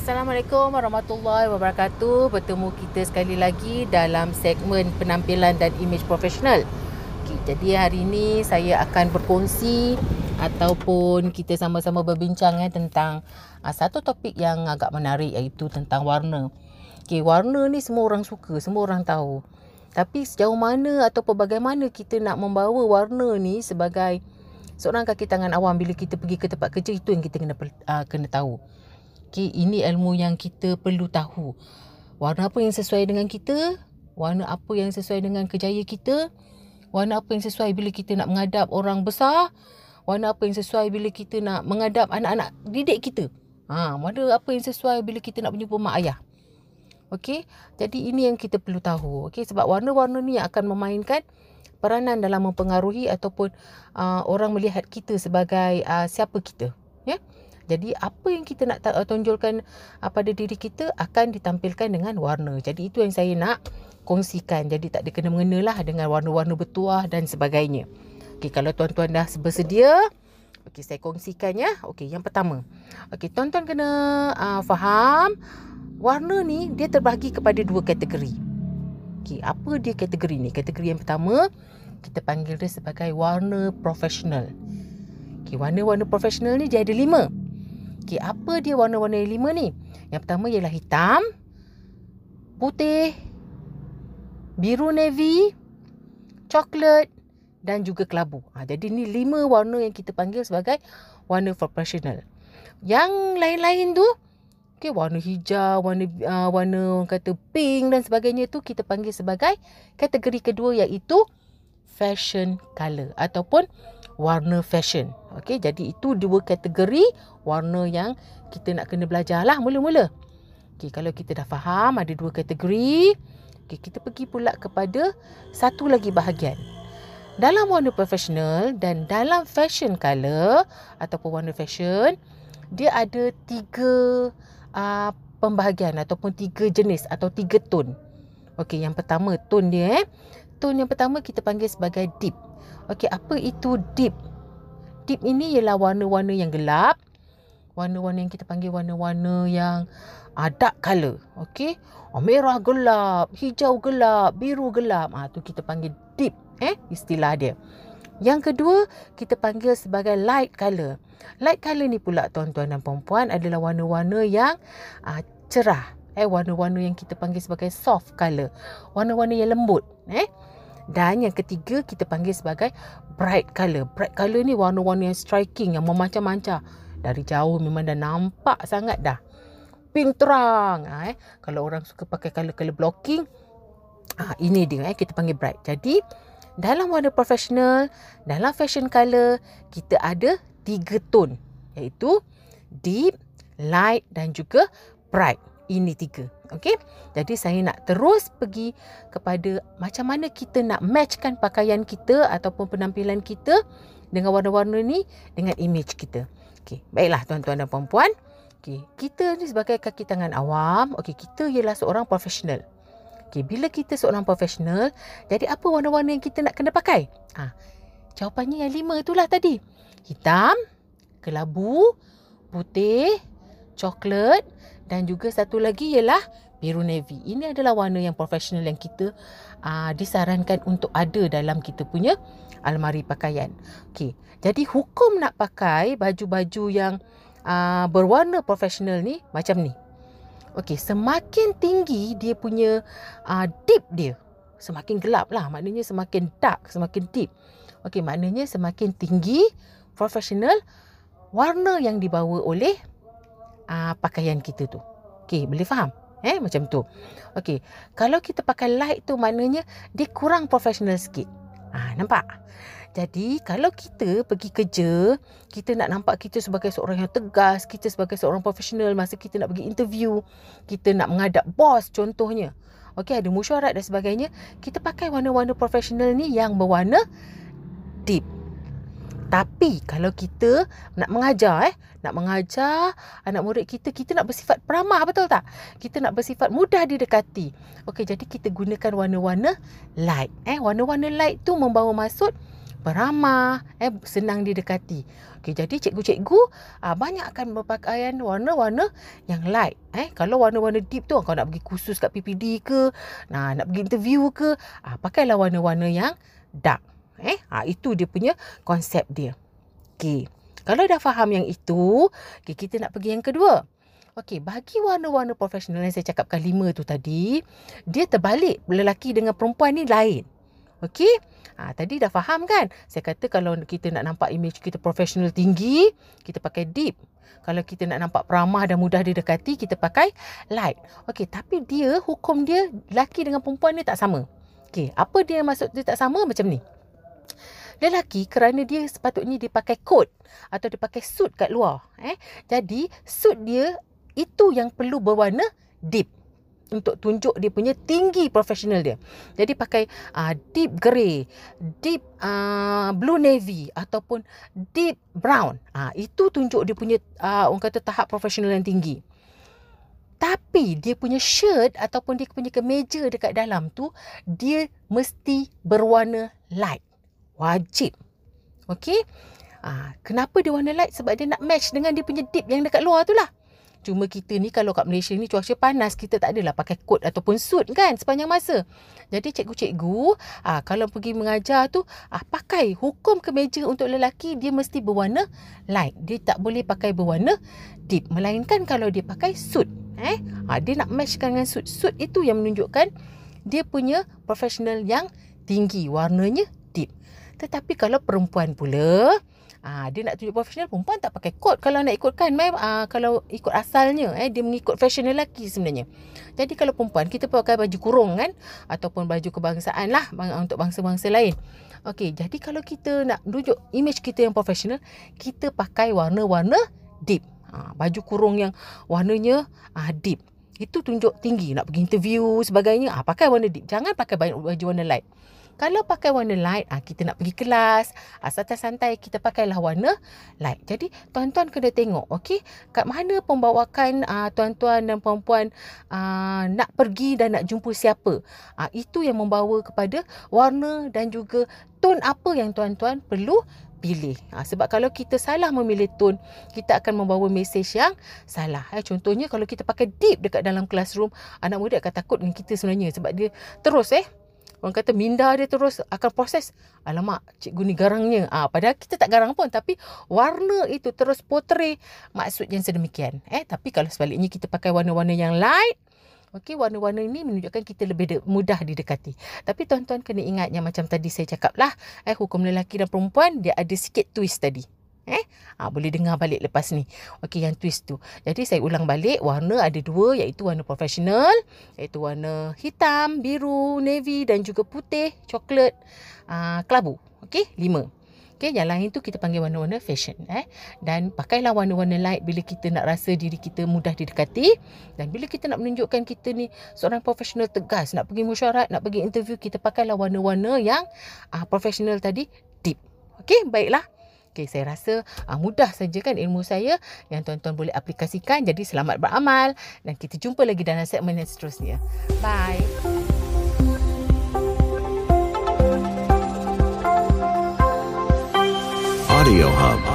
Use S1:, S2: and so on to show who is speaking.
S1: Assalamualaikum warahmatullahi wabarakatuh. Bertemu kita sekali lagi dalam segmen penampilan dan image profesional. Okay, jadi hari ini saya akan berkongsi ataupun kita sama-sama berbincang eh, tentang uh, satu topik yang agak menarik iaitu tentang warna. Okay, warna ni semua orang suka, semua orang tahu. Tapi sejauh mana ataupun bagaimana kita nak membawa warna ni sebagai seorang kaki tangan awam bila kita pergi ke tempat kerja itu yang kita kena uh, kena tahu. Okay, ini ilmu yang kita perlu tahu. Warna apa yang sesuai dengan kita? Warna apa yang sesuai dengan kejaya kita? Warna apa yang sesuai bila kita nak menghadap orang besar? Warna apa yang sesuai bila kita nak menghadap anak-anak didik kita? Ha, warna apa yang sesuai bila kita nak berjumpa mak ayah? Okey, jadi ini yang kita perlu tahu. Okey, sebab warna-warna ni yang akan memainkan peranan dalam mempengaruhi ataupun uh, orang melihat kita sebagai uh, siapa kita. Ya. Yeah? Jadi apa yang kita nak tonjolkan pada diri kita akan ditampilkan dengan warna. Jadi itu yang saya nak kongsikan. Jadi tak ada kena mengenalah dengan warna-warna bertuah dan sebagainya. Okey, kalau tuan-tuan dah bersedia, okey saya kongsikan ya. Okey, yang pertama. Okey, tuan-tuan kena uh, faham warna ni dia terbahagi kepada dua kategori. Okey, apa dia kategori ni? Kategori yang pertama kita panggil dia sebagai warna profesional. Okey, warna-warna profesional ni dia ada lima. Okey, apa dia warna-warna lima ni? Yang pertama ialah hitam, putih, biru navy, coklat dan juga kelabu. Ha, jadi ni lima warna yang kita panggil sebagai warna profesional. Yang lain-lain tu, okay, warna hijau, warna uh, warna kata pink dan sebagainya tu kita panggil sebagai kategori kedua iaitu fashion color ataupun warna fashion. Okey, jadi itu dua kategori warna yang kita nak kena belajar lah mula-mula. Okey, kalau kita dah faham ada dua kategori, okey, kita pergi pula kepada satu lagi bahagian. Dalam warna profesional dan dalam fashion color ataupun warna fashion, dia ada tiga uh, pembahagian ataupun tiga jenis atau tiga tone. Okey, yang pertama tone dia eh. Tone yang pertama kita panggil sebagai deep. Okey, apa itu deep? Deep ini ialah warna-warna yang gelap. Warna-warna yang kita panggil warna-warna yang dark color. Okey. Oh, merah gelap, hijau gelap, biru gelap. Ah ha, tu kita panggil deep eh istilah dia. Yang kedua, kita panggil sebagai light color. Light color ni pula tuan-tuan dan puan-puan adalah warna-warna yang uh, cerah. Eh warna-warna yang kita panggil sebagai soft color. Warna-warna yang lembut, eh. Dan yang ketiga kita panggil sebagai bright color. Bright color ni warna-warna yang striking, yang memancar-mancar. Dari jauh memang dah nampak sangat dah. Pink terang. Ha, eh. Kalau orang suka pakai color-color blocking, ha, ini dia eh, kita panggil bright. Jadi dalam warna profesional, dalam fashion color, kita ada tiga tone. Iaitu deep, light dan juga bright. Ini tiga. Okey. Jadi saya nak terus pergi kepada macam mana kita nak matchkan pakaian kita ataupun penampilan kita dengan warna-warna ni dengan image kita. Okey. Baiklah tuan-tuan dan puan-puan. Okey, kita ni sebagai kaki tangan awam, okey, kita ialah seorang profesional. Okey, bila kita seorang profesional, jadi apa warna-warna yang kita nak kena pakai? Ha, jawapannya yang lima itulah tadi. Hitam, kelabu, putih, coklat dan juga satu lagi ialah biru navy. Ini adalah warna yang profesional yang kita uh, disarankan untuk ada dalam kita punya almari pakaian. Okey. Jadi hukum nak pakai baju-baju yang uh, berwarna profesional ni macam ni. Okey, semakin tinggi dia punya uh, deep dia, semakin gelap lah. Maknanya semakin dark, semakin deep. Okey, maknanya semakin tinggi profesional warna yang dibawa oleh uh, pakaian kita tu. Okey, boleh faham? Eh, macam tu. Okey, kalau kita pakai light tu maknanya dia kurang profesional sikit. Ah, nampak? Jadi, kalau kita pergi kerja, kita nak nampak kita sebagai seorang yang tegas, kita sebagai seorang profesional masa kita nak pergi interview, kita nak menghadap bos contohnya. Okey, ada mesyuarat dan sebagainya, kita pakai warna-warna profesional ni yang berwarna deep. Tapi kalau kita nak mengajar eh, nak mengajar anak murid kita, kita nak bersifat peramah betul tak? Kita nak bersifat mudah didekati. Okey, jadi kita gunakan warna-warna light. Eh, warna-warna light tu membawa maksud beramah, eh, senang didekati. Okay, jadi cikgu-cikgu uh, banyak akan berpakaian warna-warna yang light. Eh, kalau warna-warna deep tu kau nak pergi kursus kat PPD ke, nah, nak pergi interview ke, uh, pakailah warna-warna yang dark. Eh, uh, itu dia punya konsep dia. Okay. Kalau dah faham yang itu, okay, kita nak pergi yang kedua. Okey, bagi warna-warna profesional yang saya cakapkan lima tu tadi, dia terbalik lelaki dengan perempuan ni lain. Okey? Ha, tadi dah faham kan? Saya kata kalau kita nak nampak image kita profesional tinggi, kita pakai deep. Kalau kita nak nampak peramah dan mudah didekati, kita pakai light. Okey, tapi dia, hukum dia lelaki dengan perempuan ni tak sama. Okey, apa dia maksud dia tak sama macam ni? Lelaki kerana dia sepatutnya dia pakai coat atau dia pakai suit kat luar. Eh? Jadi, suit dia itu yang perlu berwarna deep untuk tunjuk dia punya tinggi profesional dia. Jadi pakai uh, deep grey, deep uh, blue navy ataupun deep brown. Ah uh, itu tunjuk dia punya uh, orang kata tahap profesional yang tinggi. Tapi dia punya shirt ataupun dia punya kemeja dekat dalam tu dia mesti berwarna light. Wajib. Okey? Ah, kenapa dia warna light? Sebab dia nak match dengan dia punya deep yang dekat luar tu lah. Cuma kita ni kalau kat Malaysia ni cuaca panas, kita tak adalah pakai coat ataupun suit kan sepanjang masa. Jadi cikgu-cikgu, ah, kalau pergi mengajar tu, ah, pakai hukum kemeja untuk lelaki, dia mesti berwarna light. Dia tak boleh pakai berwarna deep. Melainkan kalau dia pakai suit. Eh? Ah, dia nak matchkan dengan suit. Suit itu yang menunjukkan dia punya profesional yang tinggi. Warnanya deep. Tetapi kalau perempuan pula, Ah, dia nak tunjuk profesional perempuan tak pakai kot kalau nak ikutkan mem ah, kalau ikut asalnya eh dia mengikut fashion lelaki sebenarnya. Jadi kalau perempuan kita pakai baju kurung kan ataupun baju kebangsaan lah untuk bangsa-bangsa lain. Okey, jadi kalau kita nak tunjuk image kita yang profesional, kita pakai warna-warna deep. Ah, baju kurung yang warnanya ah, deep. Itu tunjuk tinggi nak pergi interview sebagainya. Ah, pakai warna deep. Jangan pakai baju warna light. Kalau pakai warna light, ah, kita nak pergi kelas, santai-santai kita pakailah warna light. Jadi tuan-tuan kena tengok, okey, kat mana pembawakan ah, tuan-tuan dan puan-puan ah, nak pergi dan nak jumpa siapa. Ah, itu yang membawa kepada warna dan juga tone apa yang tuan-tuan perlu pilih. Ha, sebab kalau kita salah memilih tone, kita akan membawa mesej yang salah. Eh, contohnya kalau kita pakai deep dekat dalam classroom, anak muda akan takut dengan kita sebenarnya sebab dia terus eh Orang kata minda dia terus akan proses. Alamak, cikgu ni garangnya. Ah, padahal kita tak garang pun. Tapi warna itu terus potray maksud yang sedemikian. Eh, tapi kalau sebaliknya kita pakai warna-warna yang light. Okey, warna-warna ini menunjukkan kita lebih de- mudah didekati. Tapi tuan-tuan kena ingat yang macam tadi saya cakap lah. Eh, hukum lelaki dan perempuan dia ada sikit twist tadi. Eh? Ha, boleh dengar balik lepas ni. Okey, yang twist tu. Jadi saya ulang balik. Warna ada dua iaitu warna profesional. Iaitu warna hitam, biru, navy dan juga putih, coklat, uh, kelabu. Okey, lima. Okey, yang lain tu kita panggil warna-warna fashion. Eh? Dan pakailah warna-warna light bila kita nak rasa diri kita mudah didekati. Dan bila kita nak menunjukkan kita ni seorang profesional tegas. Nak pergi mesyuarat, nak pergi interview. Kita pakailah warna-warna yang uh, profesional tadi deep. Okey, baiklah. Okay, saya rasa uh, mudah saja kan ilmu saya yang tuan-tuan boleh aplikasikan. Jadi selamat beramal dan kita jumpa lagi dalam segmen yang seterusnya. Bye. Audio Hub.